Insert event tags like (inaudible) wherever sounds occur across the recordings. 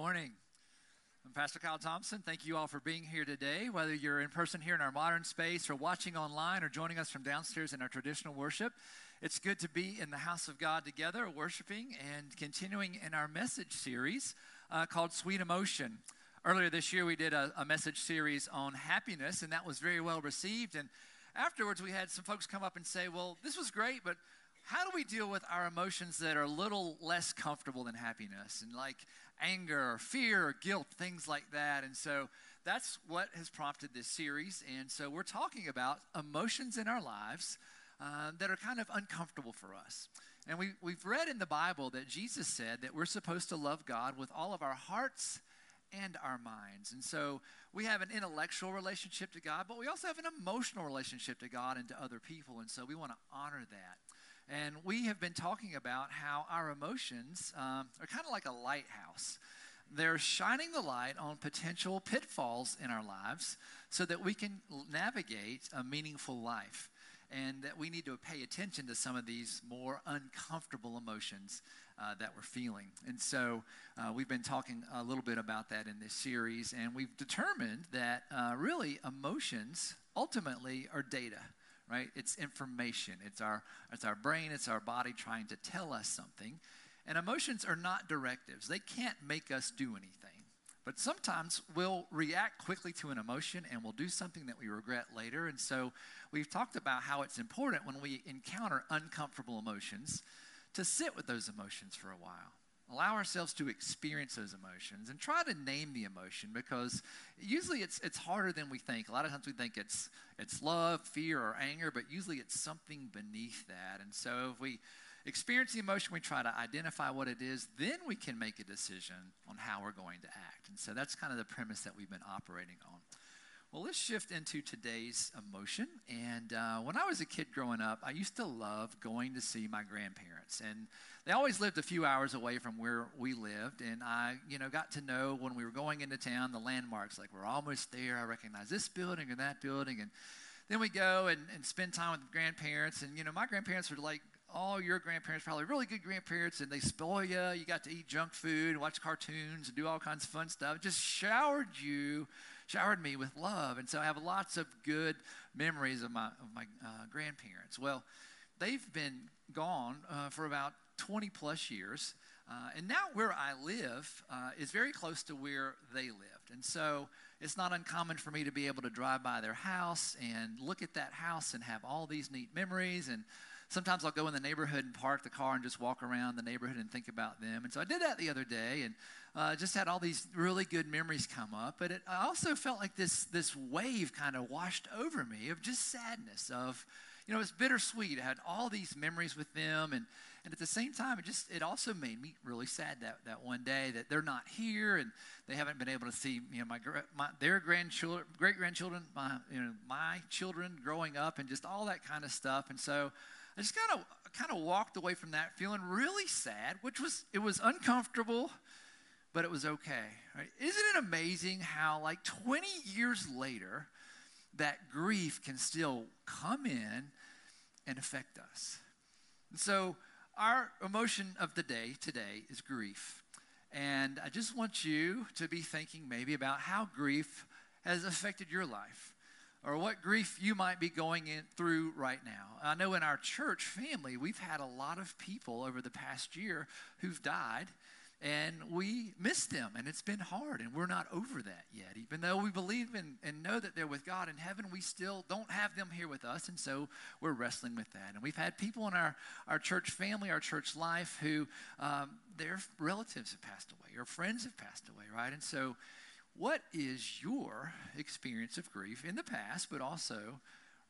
morning. I'm Pastor Kyle Thompson. Thank you all for being here today, whether you're in person here in our modern space or watching online or joining us from downstairs in our traditional worship. It's good to be in the house of God together, worshiping and continuing in our message series uh, called Sweet Emotion. Earlier this year, we did a, a message series on happiness, and that was very well received. And afterwards, we had some folks come up and say, Well, this was great, but how do we deal with our emotions that are a little less comfortable than happiness? And like anger or fear or guilt things like that. And so that's what has prompted this series. And so we're talking about emotions in our lives uh, that are kind of uncomfortable for us. And we, we've read in the bible that jesus said that we're supposed to love god with all of our hearts and our minds. And so we have an intellectual relationship to god but we also have an emotional relationship to god and to other people. And so we want to honor that and we have been talking about how our emotions um, are kind of like a lighthouse. They're shining the light on potential pitfalls in our lives so that we can navigate a meaningful life. And that we need to pay attention to some of these more uncomfortable emotions uh, that we're feeling. And so uh, we've been talking a little bit about that in this series, and we've determined that uh, really emotions ultimately are data right? It's information. It's our, it's our brain, it's our body trying to tell us something. And emotions are not directives, they can't make us do anything. But sometimes we'll react quickly to an emotion and we'll do something that we regret later. And so we've talked about how it's important when we encounter uncomfortable emotions to sit with those emotions for a while allow ourselves to experience those emotions and try to name the emotion because usually it's it's harder than we think. A lot of times we think it's it's love fear or anger but usually it's something beneath that. And so if we experience the emotion we try to identify what it is then we can make a decision on how we're going to act. And so that's kind of the premise that we've been operating on well, let's shift into today's emotion. And uh, when I was a kid growing up, I used to love going to see my grandparents. And they always lived a few hours away from where we lived. And I, you know, got to know when we were going into town the landmarks. Like, we're almost there. I recognize this building or that building. And then we go and, and spend time with grandparents. And, you know, my grandparents were like all your grandparents, probably really good grandparents, and they spoil you. You got to eat junk food, watch cartoons, and do all kinds of fun stuff. Just showered you showered me with love. And so I have lots of good memories of my, of my uh, grandparents. Well, they've been gone uh, for about 20 plus years. Uh, and now where I live uh, is very close to where they lived. And so it's not uncommon for me to be able to drive by their house and look at that house and have all these neat memories. And sometimes I'll go in the neighborhood and park the car and just walk around the neighborhood and think about them. And so I did that the other day. And uh, just had all these really good memories come up. But it, I also felt like this, this wave kind of washed over me of just sadness, of, you know, it's bittersweet. I had all these memories with them. And, and at the same time, it just, it also made me really sad that, that one day that they're not here and they haven't been able to see, you know, my, my their grandchildren, great grandchildren, my, you know, my children growing up and just all that kind of stuff. And so I just kind of, kind of walked away from that feeling really sad, which was, it was uncomfortable but it was okay. Right? Isn't it amazing how, like 20 years later, that grief can still come in and affect us? And so, our emotion of the day today is grief. And I just want you to be thinking maybe about how grief has affected your life or what grief you might be going in, through right now. I know in our church family, we've had a lot of people over the past year who've died and we miss them and it's been hard and we're not over that yet. Even though we believe in, and know that they're with god in heaven we still don't have them here with us and so we're wrestling with that. And we've had people in our, our church family our church life who um, their relatives have passed away or friends have passed away right? And so what is your experience of grief in the past but also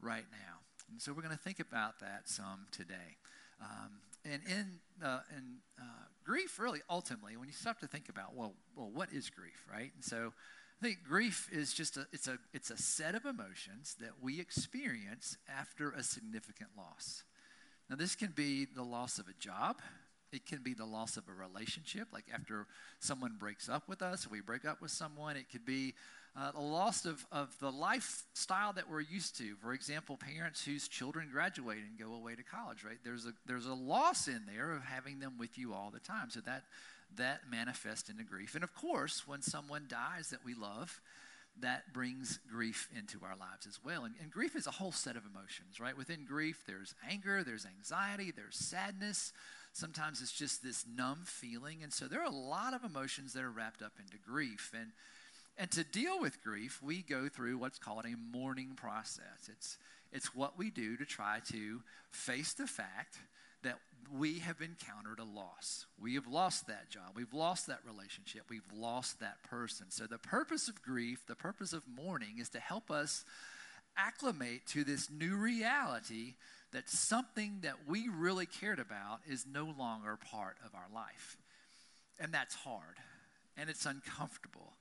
right now and so we're going to think about that some today um, and in, uh, in uh, grief, really, ultimately, when you stop to think about, well, well, what is grief, right? And so I think grief is just a, it's a, it's a set of emotions that we experience after a significant loss. Now, this can be the loss of a job. It can be the loss of a relationship, like after someone breaks up with us, we break up with someone. It could be uh, the loss of, of the lifestyle that we're used to. For example, parents whose children graduate and go away to college, right? There's a, there's a loss in there of having them with you all the time. So that, that manifest into grief. And of course, when someone dies that we love, that brings grief into our lives as well. And, and, grief is a whole set of emotions, right? Within grief, there's anger, there's anxiety, there's sadness. Sometimes it's just this numb feeling. And so there are a lot of emotions that are wrapped up into grief. And, and to deal with grief, we go through what's called a mourning process. It's, it's what we do to try to face the fact that we have encountered a loss. We have lost that job. We've lost that relationship. We've lost that person. So, the purpose of grief, the purpose of mourning, is to help us acclimate to this new reality that something that we really cared about is no longer part of our life. And that's hard. And it's uncomfortable.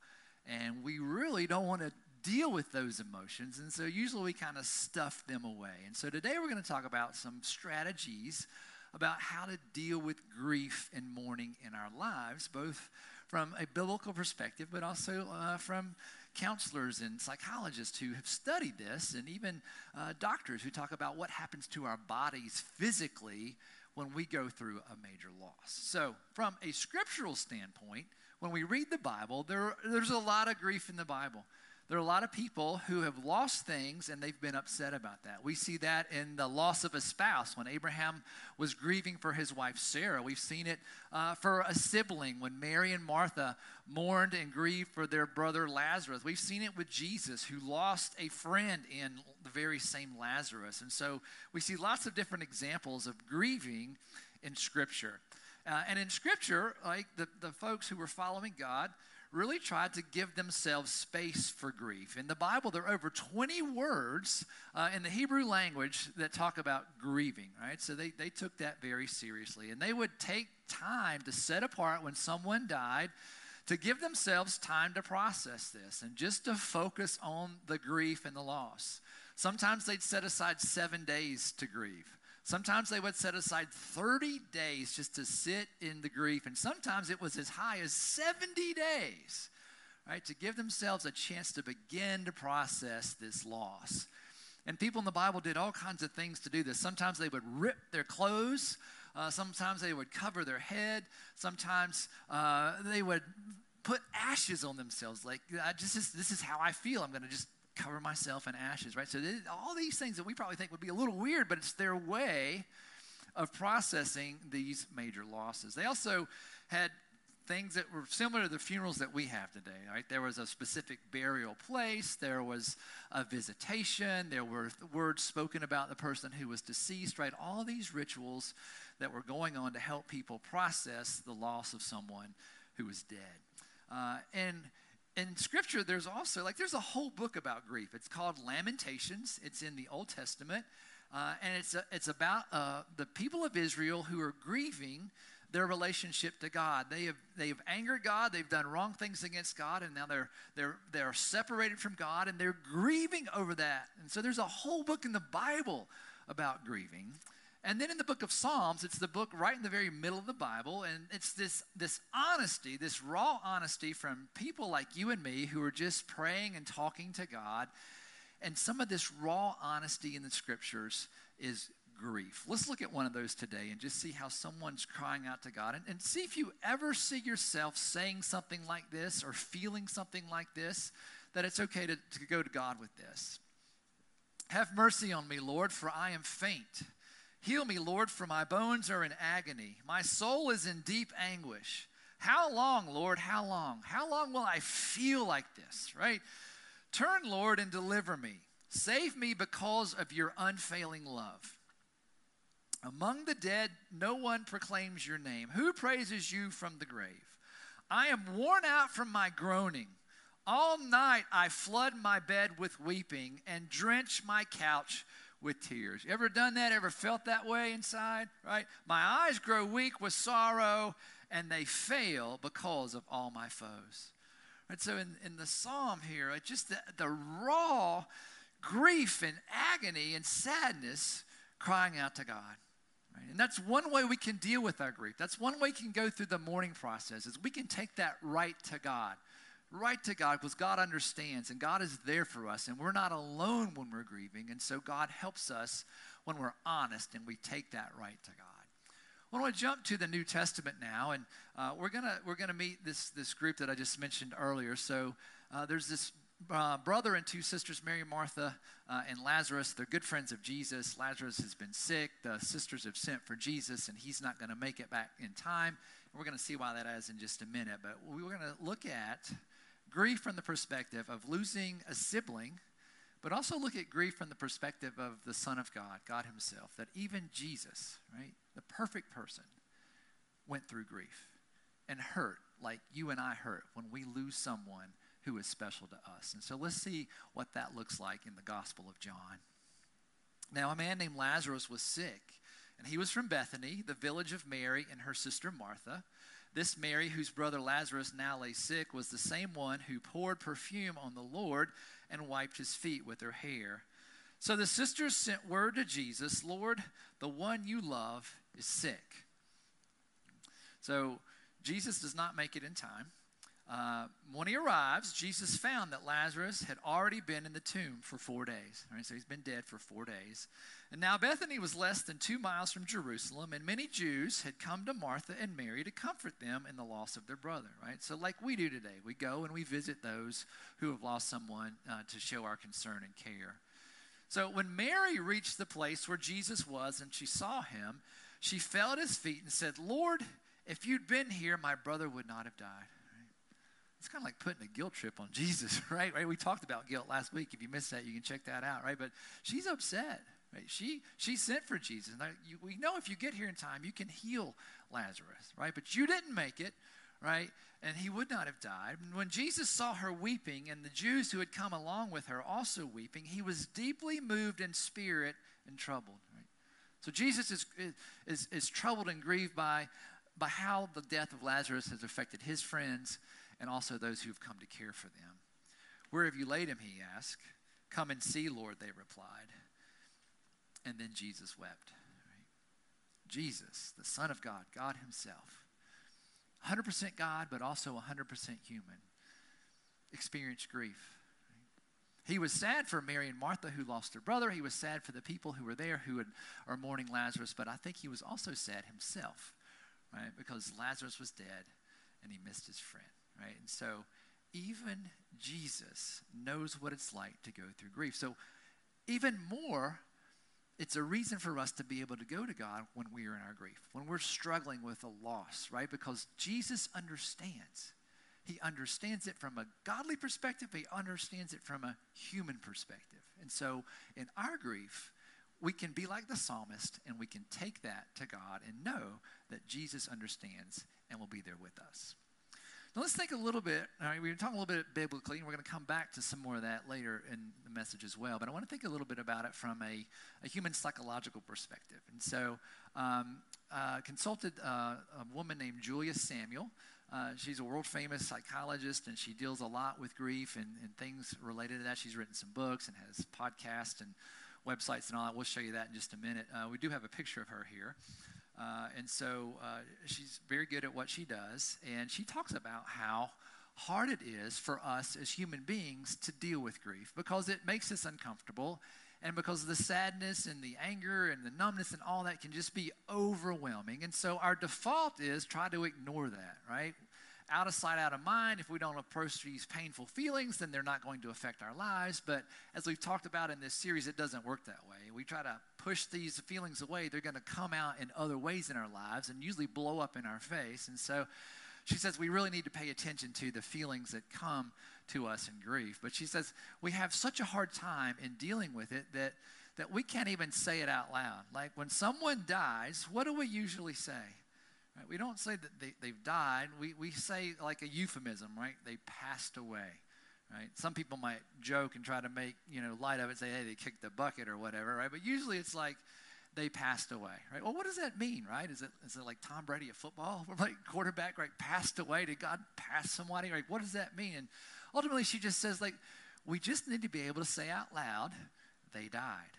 And we really don't want to deal with those emotions. And so usually we kind of stuff them away. And so today we're going to talk about some strategies about how to deal with grief and mourning in our lives, both from a biblical perspective, but also uh, from counselors and psychologists who have studied this, and even uh, doctors who talk about what happens to our bodies physically when we go through a major loss. So, from a scriptural standpoint, when we read the Bible, there, there's a lot of grief in the Bible. There are a lot of people who have lost things and they've been upset about that. We see that in the loss of a spouse when Abraham was grieving for his wife Sarah. We've seen it uh, for a sibling when Mary and Martha mourned and grieved for their brother Lazarus. We've seen it with Jesus who lost a friend in the very same Lazarus. And so we see lots of different examples of grieving in Scripture. Uh, and in Scripture, like the, the folks who were following God, really tried to give themselves space for grief. In the Bible, there are over 20 words uh, in the Hebrew language that talk about grieving, right? So they, they took that very seriously. And they would take time to set apart when someone died to give themselves time to process this and just to focus on the grief and the loss. Sometimes they'd set aside seven days to grieve. Sometimes they would set aside 30 days just to sit in the grief, and sometimes it was as high as 70 days, right, to give themselves a chance to begin to process this loss. And people in the Bible did all kinds of things to do this. Sometimes they would rip their clothes, uh, sometimes they would cover their head, sometimes uh, they would put ashes on themselves. Like, I just, this is how I feel. I'm going to just cover myself in ashes, right? So all these things that we probably think would be a little weird, but it's their way of processing these major losses. They also had things that were similar to the funerals that we have today, right? There was a specific burial place, there was a visitation, there were words spoken about the person who was deceased, right? All these rituals that were going on to help people process the loss of someone who was dead. Uh, and in scripture there's also like there's a whole book about grief. It's called lamentations. It's in the old testament. Uh, and it's, a, it's about uh, the people of israel who are grieving their relationship to god. They have they have angered god. They've done wrong things against god. And now they're they're they're separated from god and they're grieving over that. And so there's a whole book in the bible about grieving and then in the book of Psalms, it's the book right in the very middle of the Bible, and it's this, this honesty, this raw honesty from people like you and me who are just praying and talking to God. And some of this raw honesty in the scriptures is grief. Let's look at one of those today and just see how someone's crying out to God and, and see if you ever see yourself saying something like this or feeling something like this, that it's okay to, to go to God with this. Have mercy on me, Lord, for I am faint. Heal me, Lord, for my bones are in agony. My soul is in deep anguish. How long, Lord? How long? How long will I feel like this, right? Turn, Lord, and deliver me. Save me because of your unfailing love. Among the dead, no one proclaims your name. Who praises you from the grave? I am worn out from my groaning. All night I flood my bed with weeping and drench my couch with tears. You ever done that? Ever felt that way inside? Right? My eyes grow weak with sorrow and they fail because of all my foes. Right? So in, in the psalm here, just the, the raw grief and agony and sadness crying out to God. Right? And that's one way we can deal with our grief. That's one way we can go through the mourning process is we can take that right to God right to God because God understands and God is there for us and we're not alone when we're grieving. And so God helps us when we're honest and we take that right to God. Well, I want to jump to the New Testament now, and uh, we're gonna we're gonna meet this this group that I just mentioned earlier. So uh, there's this uh, brother and two sisters, Mary, Martha, uh, and Lazarus. They're good friends of Jesus. Lazarus has been sick. The sisters have sent for Jesus, and he's not going to make it back in time. We're going to see why that is in just a minute. But we're going to look at grief from the perspective of losing a sibling, but also look at grief from the perspective of the Son of God, God Himself. That even Jesus, right, the perfect person, went through grief and hurt like you and I hurt when we lose someone who is special to us. And so let's see what that looks like in the Gospel of John. Now, a man named Lazarus was sick, and he was from Bethany, the village of Mary and her sister Martha. This Mary, whose brother Lazarus now lay sick, was the same one who poured perfume on the Lord and wiped his feet with her hair. So the sisters sent word to Jesus Lord, the one you love is sick. So Jesus does not make it in time. Uh, when he arrives, Jesus found that Lazarus had already been in the tomb for four days. Right, so he's been dead for four days. And now Bethany was less than two miles from Jerusalem, and many Jews had come to Martha and Mary to comfort them in the loss of their brother. Right, so like we do today, we go and we visit those who have lost someone uh, to show our concern and care. So when Mary reached the place where Jesus was and she saw him, she fell at his feet and said, "Lord, if you'd been here, my brother would not have died." It's kind of like putting a guilt trip on Jesus, (laughs) right? Right? We talked about guilt last week. If you missed that, you can check that out, right? But she's upset. Right? She she sent for Jesus. Now, you, we know if you get here in time, you can heal Lazarus, right? But you didn't make it, right? And he would not have died. When Jesus saw her weeping, and the Jews who had come along with her also weeping, he was deeply moved in spirit and troubled. Right? So Jesus is, is, is troubled and grieved by, by how the death of Lazarus has affected his friends and also those who have come to care for them. Where have you laid him? He asked. Come and see, Lord, they replied. And then Jesus wept. Right? Jesus, the Son of God, God Himself, 100% God, but also 100% human, experienced grief. He was sad for Mary and Martha who lost their brother. He was sad for the people who were there who had, are mourning Lazarus, but I think he was also sad himself, right? Because Lazarus was dead and he missed his friend right? And so even Jesus knows what it's like to go through grief. So even more, it's a reason for us to be able to go to God when we are in our grief, when we're struggling with a loss, right? Because Jesus understands. He understands it from a godly perspective, he understands it from a human perspective. And so in our grief, we can be like the psalmist and we can take that to God and know that Jesus understands and will be there with us. Now let's think a little bit. All right, we're talking a little bit biblically, and we're going to come back to some more of that later in the message as well. But I want to think a little bit about it from a, a human psychological perspective. And so, um, uh, consulted uh, a woman named Julia Samuel. Uh, she's a world famous psychologist, and she deals a lot with grief and, and things related to that. She's written some books and has podcasts and websites and all that. We'll show you that in just a minute. Uh, we do have a picture of her here. Uh, and so uh, she's very good at what she does. And she talks about how hard it is for us as human beings to deal with grief because it makes us uncomfortable. And because the sadness and the anger and the numbness and all that can just be overwhelming. And so our default is try to ignore that, right? Out of sight, out of mind. If we don't approach these painful feelings, then they're not going to affect our lives. But as we've talked about in this series, it doesn't work that way. We try to push these feelings away, they're going to come out in other ways in our lives and usually blow up in our face. And so she says we really need to pay attention to the feelings that come to us in grief. But she says we have such a hard time in dealing with it that that we can't even say it out loud. Like when someone dies, what do we usually say? Right? We don't say that they, they've died. We, we say like a euphemism, right? They passed away. Right? Some people might joke and try to make you know light of it, say, "Hey, they kicked the bucket" or whatever, right? But usually it's like they passed away, right? Well, what does that mean, right? Is it is it like Tom Brady of football, (laughs) like quarterback, right? Passed away? Did God pass somebody? Right? What does that mean? And ultimately, she just says, like, we just need to be able to say out loud, "They died."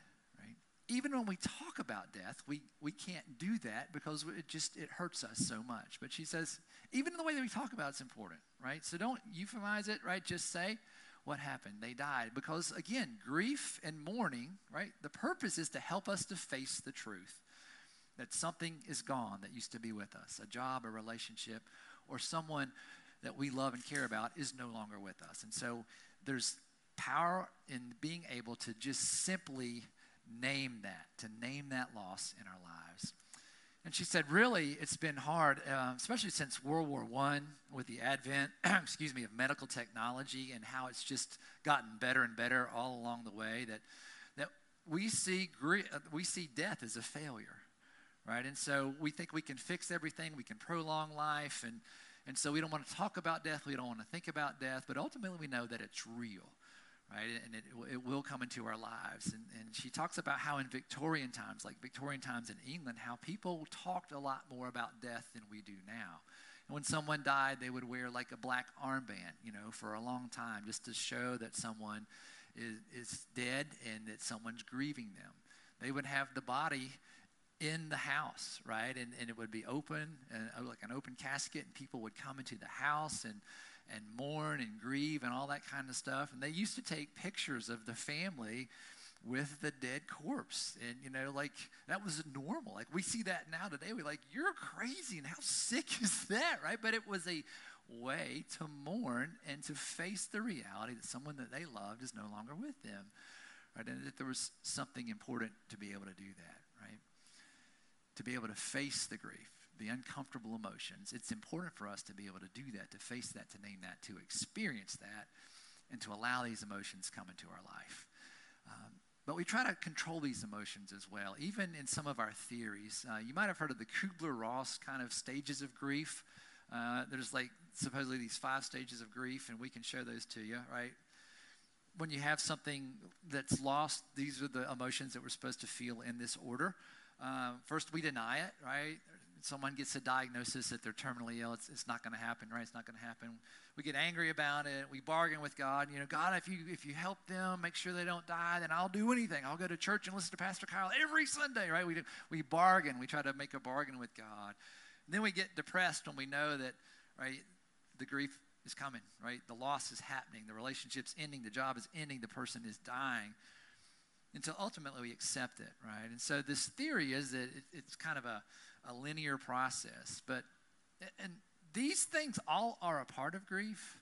Even when we talk about death, we, we can't do that because it just it hurts us so much. But she says, even in the way that we talk about it's important, right? So don't euphemize it, right? Just say what happened. They died. Because again, grief and mourning, right? The purpose is to help us to face the truth. that something is gone that used to be with us a job, a relationship, or someone that we love and care about is no longer with us. And so there's power in being able to just simply name that, to name that loss in our lives. And she said, really, it's been hard, uh, especially since World War I, with the advent, (clears throat) excuse me, of medical technology and how it's just gotten better and better all along the way. That that we see uh, we see death as a failure, right? And so we think we can fix everything, we can prolong life, and and so we don't want to talk about death, we don't want to think about death, but ultimately we know that it's real right? And it, it will come into our lives. And, and she talks about how in Victorian times, like Victorian times in England, how people talked a lot more about death than we do now. And when someone died, they would wear like a black armband, you know, for a long time just to show that someone is, is dead and that someone's grieving them. They would have the body in the house, right? And, and it would be open, uh, like an open casket, and people would come into the house and and mourn and grieve and all that kind of stuff. And they used to take pictures of the family with the dead corpse. And, you know, like that was normal. Like we see that now today. We're like, you're crazy. And how sick (laughs) is that, right? But it was a way to mourn and to face the reality that someone that they loved is no longer with them, right? And that there was something important to be able to do that, right? To be able to face the grief the uncomfortable emotions, it's important for us to be able to do that, to face that, to name that, to experience that, and to allow these emotions come into our life. Um, but we try to control these emotions as well, even in some of our theories. Uh, you might have heard of the Kubler Ross kind of stages of grief. Uh, there's like supposedly these five stages of grief, and we can show those to you, right? When you have something that's lost, these are the emotions that we're supposed to feel in this order. Uh, first, we deny it, right? Someone gets a diagnosis that they're terminally ill, it's, it's not going to happen, right? It's not going to happen. We get angry about it. We bargain with God. You know, God, if you if you help them, make sure they don't die, then I'll do anything. I'll go to church and listen to Pastor Kyle every Sunday, right? We do, we bargain. We try to make a bargain with God. And then we get depressed when we know that, right, the grief is coming, right? The loss is happening. The relationship's ending. The job is ending. The person is dying until ultimately we accept it, right? And so this theory is that it, it's kind of a a linear process. But, and these things all are a part of grief,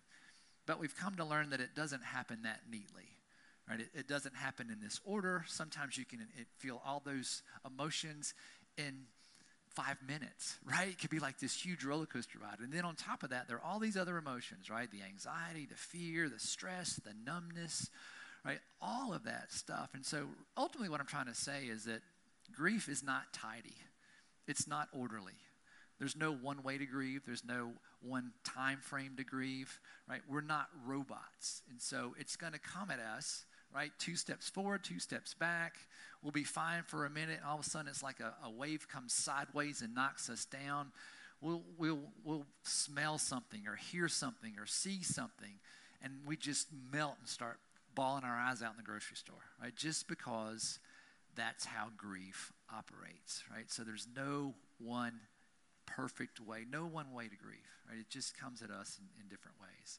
but we've come to learn that it doesn't happen that neatly. Right? It, it doesn't happen in this order. Sometimes you can feel all those emotions in five minutes, right? It could be like this huge roller coaster ride. And then on top of that, there are all these other emotions, right? The anxiety, the fear, the stress, the numbness, right? All of that stuff. And so ultimately, what I'm trying to say is that grief is not tidy it's not orderly. There's no one way to grieve. There's no one time frame to grieve, right? We're not robots. And so it's going to come at us, right? Two steps forward, two steps back. We'll be fine for a minute. All of a sudden, it's like a, a wave comes sideways and knocks us down. We'll, we'll, we'll smell something or hear something or see something, and we just melt and start bawling our eyes out in the grocery store, right? Just because that's how grief operates, right? So there's no one perfect way, no one way to grieve, right? It just comes at us in, in different ways.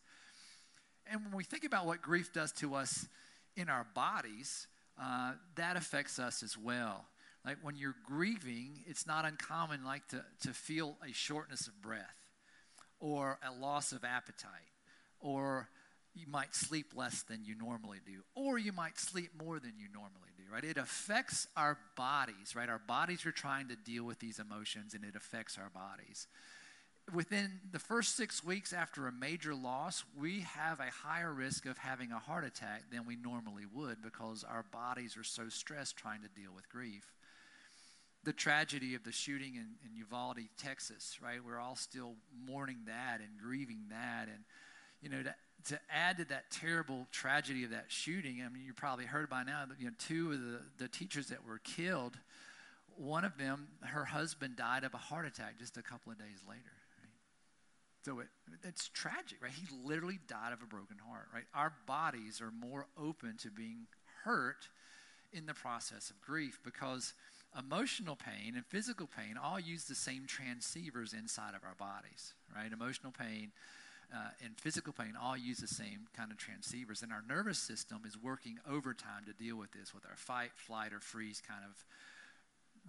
And when we think about what grief does to us in our bodies, uh, that affects us as well. Like when you're grieving, it's not uncommon like to, to feel a shortness of breath or a loss of appetite or you might sleep less than you normally do or you might sleep more than you normally right? It affects our bodies, right? Our bodies are trying to deal with these emotions and it affects our bodies. Within the first six weeks after a major loss, we have a higher risk of having a heart attack than we normally would because our bodies are so stressed trying to deal with grief. The tragedy of the shooting in, in Uvalde, Texas, right? We're all still mourning that and grieving that. And, you know, that to add to that terrible tragedy of that shooting, I mean, you probably heard by now that you know two of the, the teachers that were killed, one of them, her husband died of a heart attack just a couple of days later. Right? So it, it's tragic, right? He literally died of a broken heart, right? Our bodies are more open to being hurt in the process of grief because emotional pain and physical pain all use the same transceivers inside of our bodies, right? Emotional pain uh, and physical pain all use the same kind of transceivers. And our nervous system is working overtime to deal with this with our fight, flight, or freeze kind of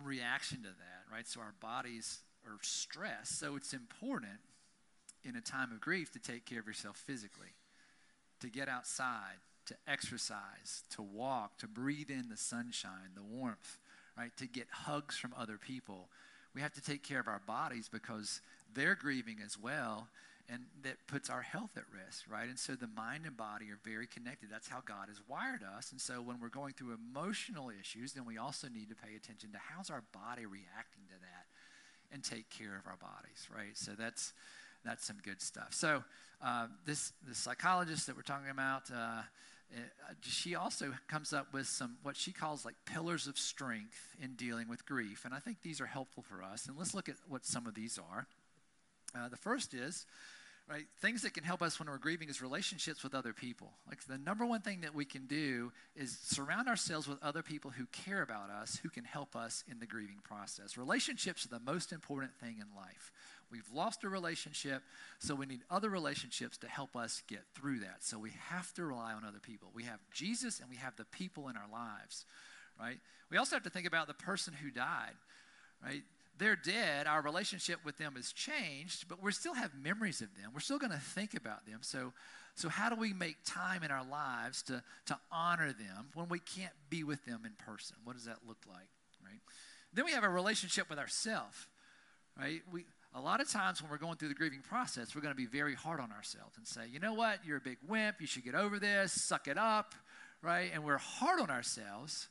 reaction to that, right? So our bodies are stressed. So it's important in a time of grief to take care of yourself physically, to get outside, to exercise, to walk, to breathe in the sunshine, the warmth, right? To get hugs from other people. We have to take care of our bodies because they're grieving as well and that puts our health at risk, right? And so the mind and body are very connected. That's how God has wired us. And so when we're going through emotional issues, then we also need to pay attention to how's our body reacting to that and take care of our bodies, right? So that's that's some good stuff. So uh, this the psychologist that we're talking about, uh, uh, she also comes up with some what she calls like pillars of strength in dealing with grief, and I think these are helpful for us. And let's look at what some of these are. Uh, the first is right? Things that can help us when we're grieving is relationships with other people. Like the number one thing that we can do is surround ourselves with other people who care about us, who can help us in the grieving process. Relationships are the most important thing in life. We've lost a relationship, so we need other relationships to help us get through that. So we have to rely on other people. We have Jesus and we have the people in our lives, right? We also have to think about the person who died, right? They're dead, our relationship with them has changed, but we still have memories of them. We're still going to think about them. So, so how do we make time in our lives to, to honor them when we can't be with them in person? What does that look like, right? Then we have a relationship with ourselves, right? We, a lot of times when we're going through the grieving process, we're going to be very hard on ourselves and say, you know what, you're a big wimp, you should get over this, suck it up, right? And we're hard on ourselves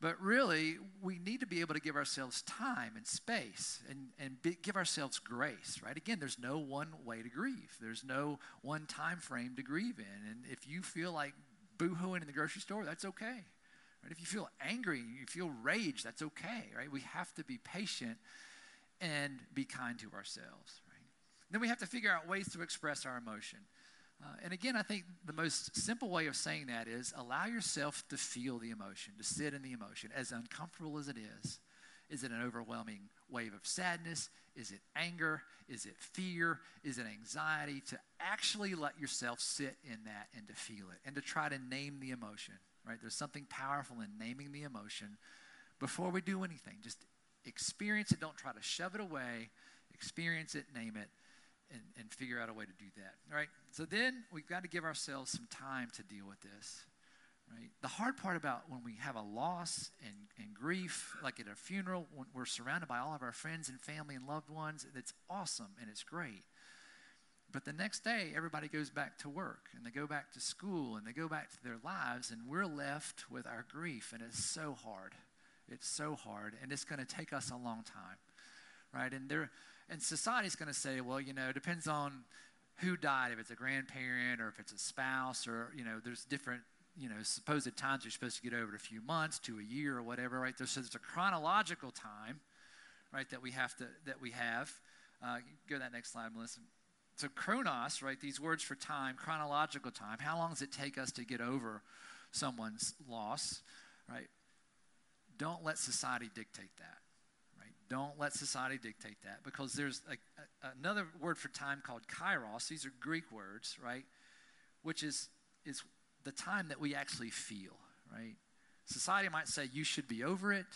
but really, we need to be able to give ourselves time and space and, and be, give ourselves grace, right? Again, there's no one way to grieve. There's no one time frame to grieve in. And if you feel like boohooing in the grocery store, that's okay. Right? If you feel angry, and you feel rage, that's okay, right? We have to be patient and be kind to ourselves, right? Then we have to figure out ways to express our emotion. Uh, and again, I think the most simple way of saying that is allow yourself to feel the emotion, to sit in the emotion, as uncomfortable as it is. Is it an overwhelming wave of sadness? Is it anger? Is it fear? Is it anxiety? To actually let yourself sit in that and to feel it and to try to name the emotion, right? There's something powerful in naming the emotion before we do anything. Just experience it. Don't try to shove it away. Experience it, name it, and, and figure out a way to do that. All right. So then we've got to give ourselves some time to deal with this. Right? The hard part about when we have a loss and, and grief, like at a funeral, when we're surrounded by all of our friends and family and loved ones, it's awesome and it's great. But the next day, everybody goes back to work and they go back to school and they go back to their lives, and we're left with our grief, and it's so hard. It's so hard, and it's going to take us a long time, right? And there, and society's going to say, well, you know, it depends on who died, if it's a grandparent or if it's a spouse, or, you know, there's different, you know, supposed times you're supposed to get over it a few months to a year or whatever, right? There's, so there's a chronological time, right, that we have to, that we have. Uh, go to that next slide, Melissa. So chronos, right, these words for time, chronological time, how long does it take us to get over someone's loss, right? Don't let society dictate that. Don't let society dictate that because there's a, a, another word for time called kairos. These are Greek words, right? Which is, is the time that we actually feel, right? Society might say you should be over it,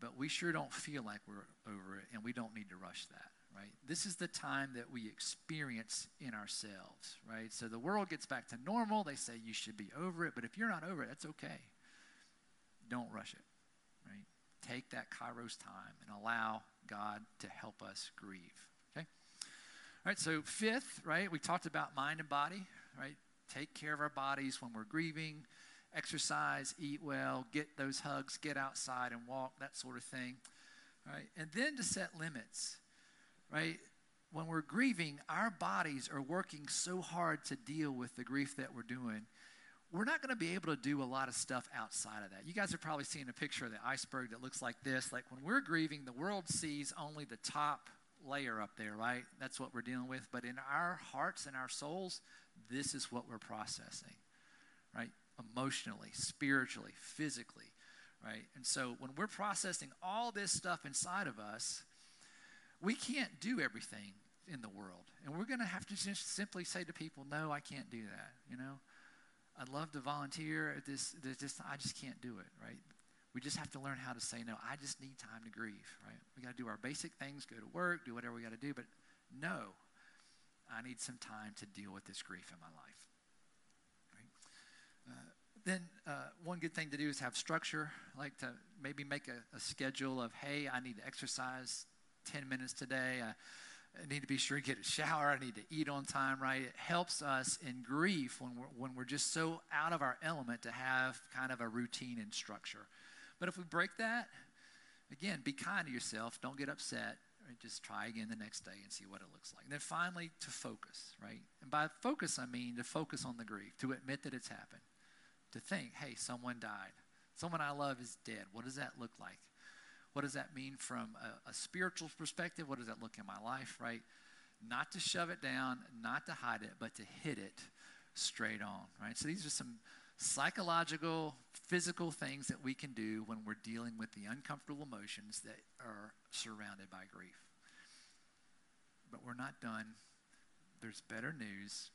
but we sure don't feel like we're over it, and we don't need to rush that, right? This is the time that we experience in ourselves, right? So the world gets back to normal. They say you should be over it, but if you're not over it, that's okay. Don't rush it take that kairos time and allow God to help us grieve. Okay? All right, so fifth, right, we talked about mind and body, right? Take care of our bodies when we're grieving, exercise, eat well, get those hugs, get outside and walk, that sort of thing. Right? And then to set limits, right? When we're grieving, our bodies are working so hard to deal with the grief that we're doing we're not going to be able to do a lot of stuff outside of that. You guys are probably seeing a picture of the iceberg that looks like this. Like when we're grieving, the world sees only the top layer up there, right? That's what we're dealing with. But in our hearts and our souls, this is what we're processing, right? Emotionally, spiritually, physically, right? And so when we're processing all this stuff inside of us, we can't do everything in the world. And we're going to have to just simply say to people, no, I can't do that, you know? I'd love to volunteer at this, this, this I just can't do it, right? We just have to learn how to say no. I just need time to grieve, right? We got to do our basic things, go to work, do whatever we got to do, but no, I need some time to deal with this grief in my life. Uh, then uh, one good thing to do is have structure, like to maybe make a, a, schedule of, hey, I need to exercise 10 minutes today. I need to be sure to get a shower. I need to eat on time, right? It helps us in grief when we're, when we're just so out of our element to have kind of a routine and structure. But if we break that, again, be kind to yourself. Don't get upset. Right? Just try again the next day and see what it looks like. And then finally, to focus, right? And by focus, I mean to focus on the grief, to admit that it's happened, to think, hey, someone died. Someone I love is dead. What does that look like? What does that mean from a, a spiritual perspective? What does that look in my life, right? Not to shove it down, not to hide it, but to hit it straight on, right? So these are some psychological, physical things that we can do when we're dealing with the uncomfortable emotions that are surrounded by grief. But we're not done. There's better news.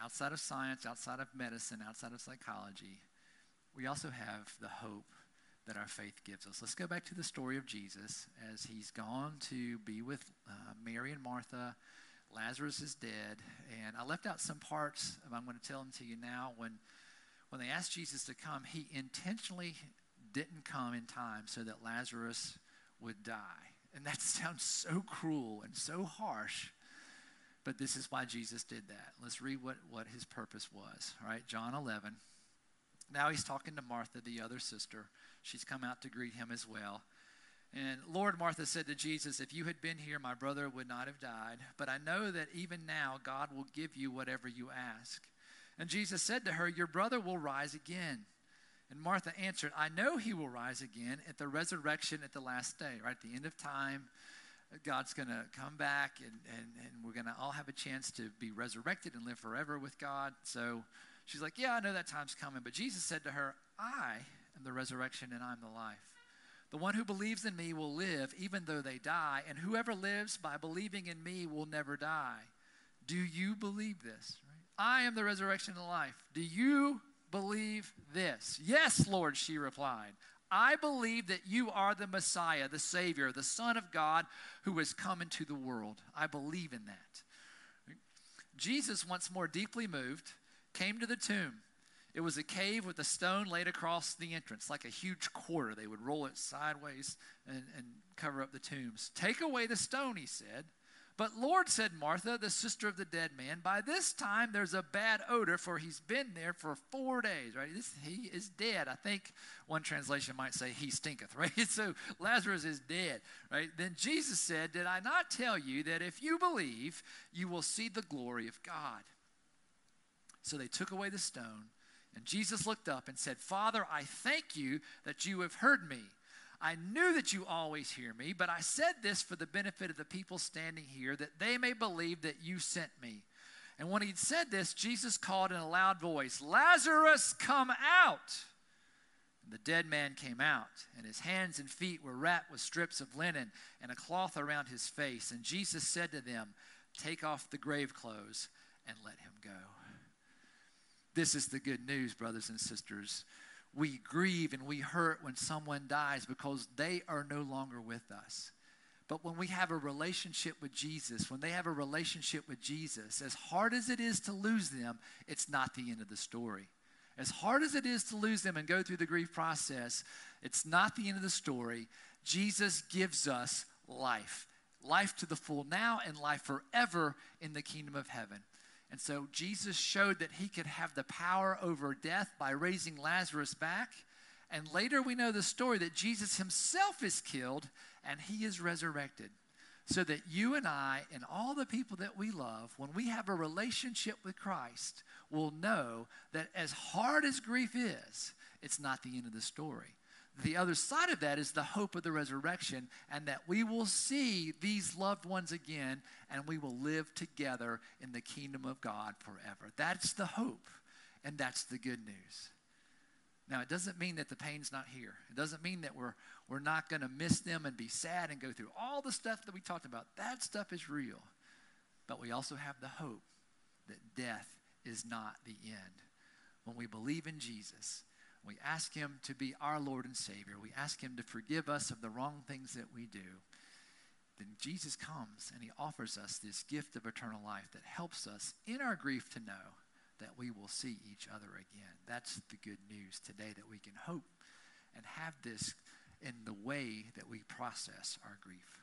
Outside of science, outside of medicine, outside of psychology, we also have the hope that our faith gives us. Let's go back to the story of Jesus as he's gone to be with uh, Mary and Martha. Lazarus is dead. And I left out some parts, I'm going to tell them to you now. When when they asked Jesus to come, he intentionally didn't come in time so that Lazarus would die. And that (laughs) sounds so cruel and so harsh. But this is why Jesus did that. Let's read what, what his purpose was. All right, John 11. Now he's talking to Martha, the other sister. She's come out to greet him as well. And Lord, Martha said to Jesus, If you had been here, my brother would not have died. But I know that even now God will give you whatever you ask. And Jesus said to her, Your brother will rise again. And Martha answered, I know he will rise again at the resurrection at the last day, right? At the end of time, God's going to come back and, and, and we're going to all have a chance to be resurrected and live forever with God. So she's like, Yeah, I know that time's coming. But Jesus said to her, I am the resurrection and I'm the life. The one who believes in me will live even though they die, and whoever lives by believing in me will never die. Do you believe this? I am the resurrection and the life. Do you believe this? Yes, Lord, she replied. I believe that you are the Messiah, the Savior, the Son of God who has come into the world. I believe in that. Jesus, once more deeply moved, came to the tomb. It was a cave with a stone laid across the entrance, like a huge quarter. They would roll it sideways and, and cover up the tombs. Take away the stone, he said. But Lord, said Martha, the sister of the dead man, by this time there's a bad odor, for he's been there for four days, right? This, he is dead. I think one translation might say he stinketh, (laughs) right? So Lazarus is dead, right? Then Jesus said, Did I not tell you that if you believe, you will see the glory of God? So they took away the stone, and Jesus looked up and said, Father, I thank you that you have heard me. I knew that you always hear me, but I said this for the benefit of the people standing here, that they may believe that you sent me. And when he'd said this, Jesus called in a loud voice, Lazarus, come out! And the dead man came out, and his hands and feet were wrapped with strips of linen and a cloth around his face. And Jesus said to them, Take off the grave clothes and let him go. This is the good news, brothers and sisters we grieve and we hurt when someone dies because they are no longer with us. But when we have a relationship with Jesus, when they have a relationship with Jesus, as hard as it is to lose them, it's not the end of the story. As hard as it is to lose them and go through the grief process, it's not the end of the story. Jesus gives us life life to the full now and life forever in the kingdom of heaven. And so Jesus showed that he could have the power over death by raising Lazarus back. And later we know the story that Jesus himself is killed and he is resurrected. So that you and I and all the people that we love, when we have a relationship with Christ, will know that as hard as grief is, it's not the end of the story the other side of that is the hope of the resurrection, and that we will see these loved ones again and we will live together in the kingdom of God forever. That's the hope, and that's the good news. Now, it doesn't mean that the pain's not here. It doesn't mean that we're, we're not going to miss them and be sad and go through all the stuff that we talked about. That stuff is real. But we also have the hope that death is not the end. When we believe in Jesus, we ask Him to be our Lord and Savior, we ask Him to forgive us of the wrong things that we do, then Jesus comes and He offers us this gift of eternal life that helps us in our grief to know that we will see each other again. That's the good news today that we can hope and have this in the way that we process our grief.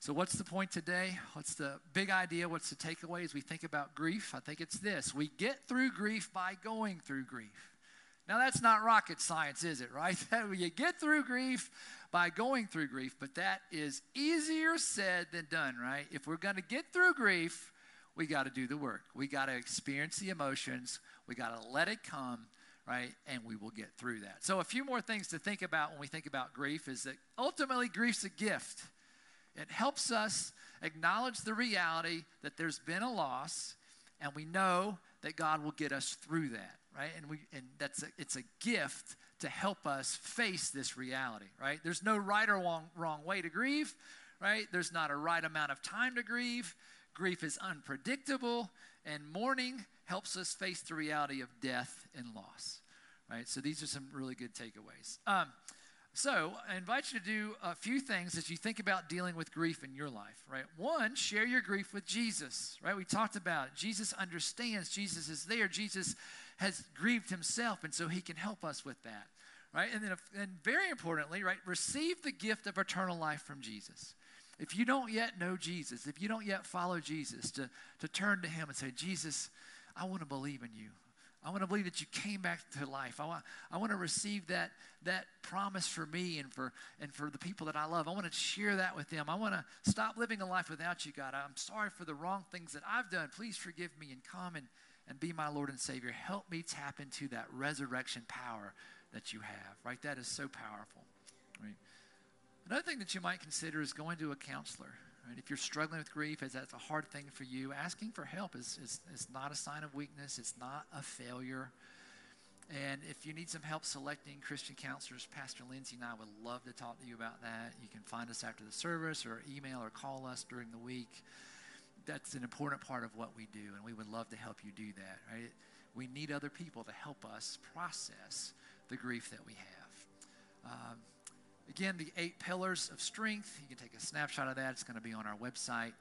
So, what's the point today? What's the big idea? What's the takeaway as we think about grief? I think it's this we get through grief by going through grief. Now, that's not rocket science, is it, right? (laughs) you get through grief by going through grief, but that is easier said than done, right? If we're going to get through grief, we got to do the work. We got to experience the emotions, we got to let it come, right? And we will get through that. So, a few more things to think about when we think about grief is that ultimately grief's a gift. It helps us acknowledge the reality that there's been a loss, and we know that God will get us through that, right? And we and that's a, it's a gift to help us face this reality, right? There's no right or wrong, wrong way to grieve, right? There's not a right amount of time to grieve. Grief is unpredictable, and mourning helps us face the reality of death and loss, right? So these are some really good takeaways. Um, so, I invite you to do a few things as you think about dealing with grief in your life, right? One, share your grief with Jesus, right? We talked about it. Jesus understands, Jesus is there, Jesus has grieved himself, and so he can help us with that, right? And then, if, and very importantly, right, receive the gift of eternal life from Jesus. If you don't yet know Jesus, if you don't yet follow Jesus, to, to turn to him and say, Jesus, I want to believe in you. I want to believe that you came back to life. I want, I want to receive that, that promise for me and for, and for the people that I love. I want to share that with them. I want to stop living a life without you, God. I'm sorry for the wrong things that I've done. Please forgive me and come and, and be my Lord and Savior. Help me tap into that resurrection power that you have, right? That is so powerful, right? Another thing that you might consider is going to a counselor. Right? If you're struggling with grief, as that's a hard thing for you, asking for help is, is, is not a sign of weakness, it's not a failure. And if you need some help selecting Christian counselors, Pastor Lindsay and I would love to talk to you about that. You can find us after the service or email or call us during the week. That's an important part of what we do, and we would love to help you do that, right? We need other people to help us process the grief that we have. Um, Again, the eight pillars of strength, you can take a snapshot of that. It's going to be on our website,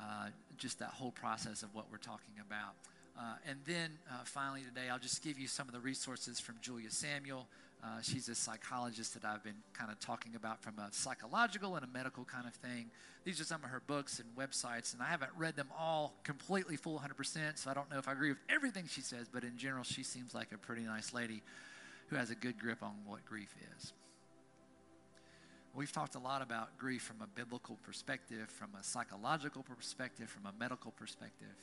uh, just that whole process of what we're talking about. Uh, and then uh, finally, today, I'll just give you some of the resources from Julia Samuel. Uh, she's a psychologist that I've been kind of talking about from a psychological and a medical kind of thing. These are some of her books and websites, and I haven't read them all completely full 100%, so I don't know if I agree with everything she says, but in general, she seems like a pretty nice lady who has a good grip on what grief is. We've talked a lot about grief from a biblical perspective, from a psychological perspective, from a medical perspective.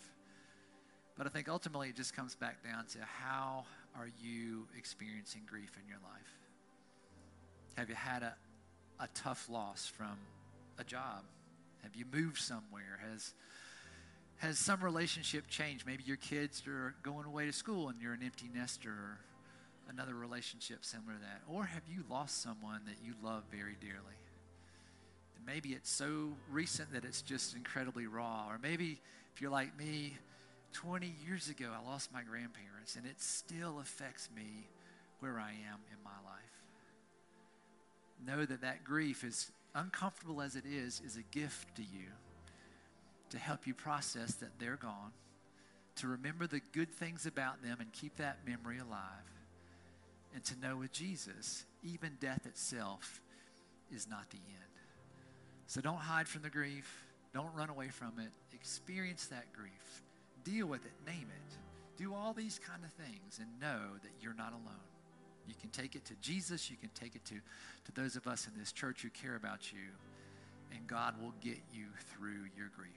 But I think ultimately it just comes back down to how are you experiencing grief in your life? Have you had a, a tough loss from a job? Have you moved somewhere? Has has some relationship changed? Maybe your kids are going away to school and you're an empty nester another relationship similar to that? Or have you lost someone that you love very dearly? And maybe it's so recent that it's just incredibly raw. Or maybe if you're like me, 20 years ago, I lost my grandparents, and it still affects me where I am in my life. Know that that grief, as uncomfortable as it is, is a gift to you to help you process that they're gone, to remember the good things about them and keep that memory alive and to know with Jesus, even death itself is not the end. So don't hide from the grief. Don't run away from it. Experience that grief. Deal with it. Name it. Do all these kind of things and know that you're not alone. You can take it to Jesus. You can take it to, to those of us in this church who care about you. And God will get you through your grief.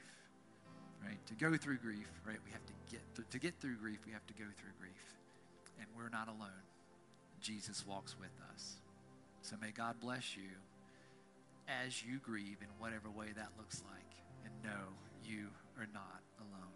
Right? To go through grief, right? We have to get to get through grief, we have to go through grief. And we're not alone. Jesus walks with us. So may God bless you as you grieve in whatever way that looks like. And know you are not alone.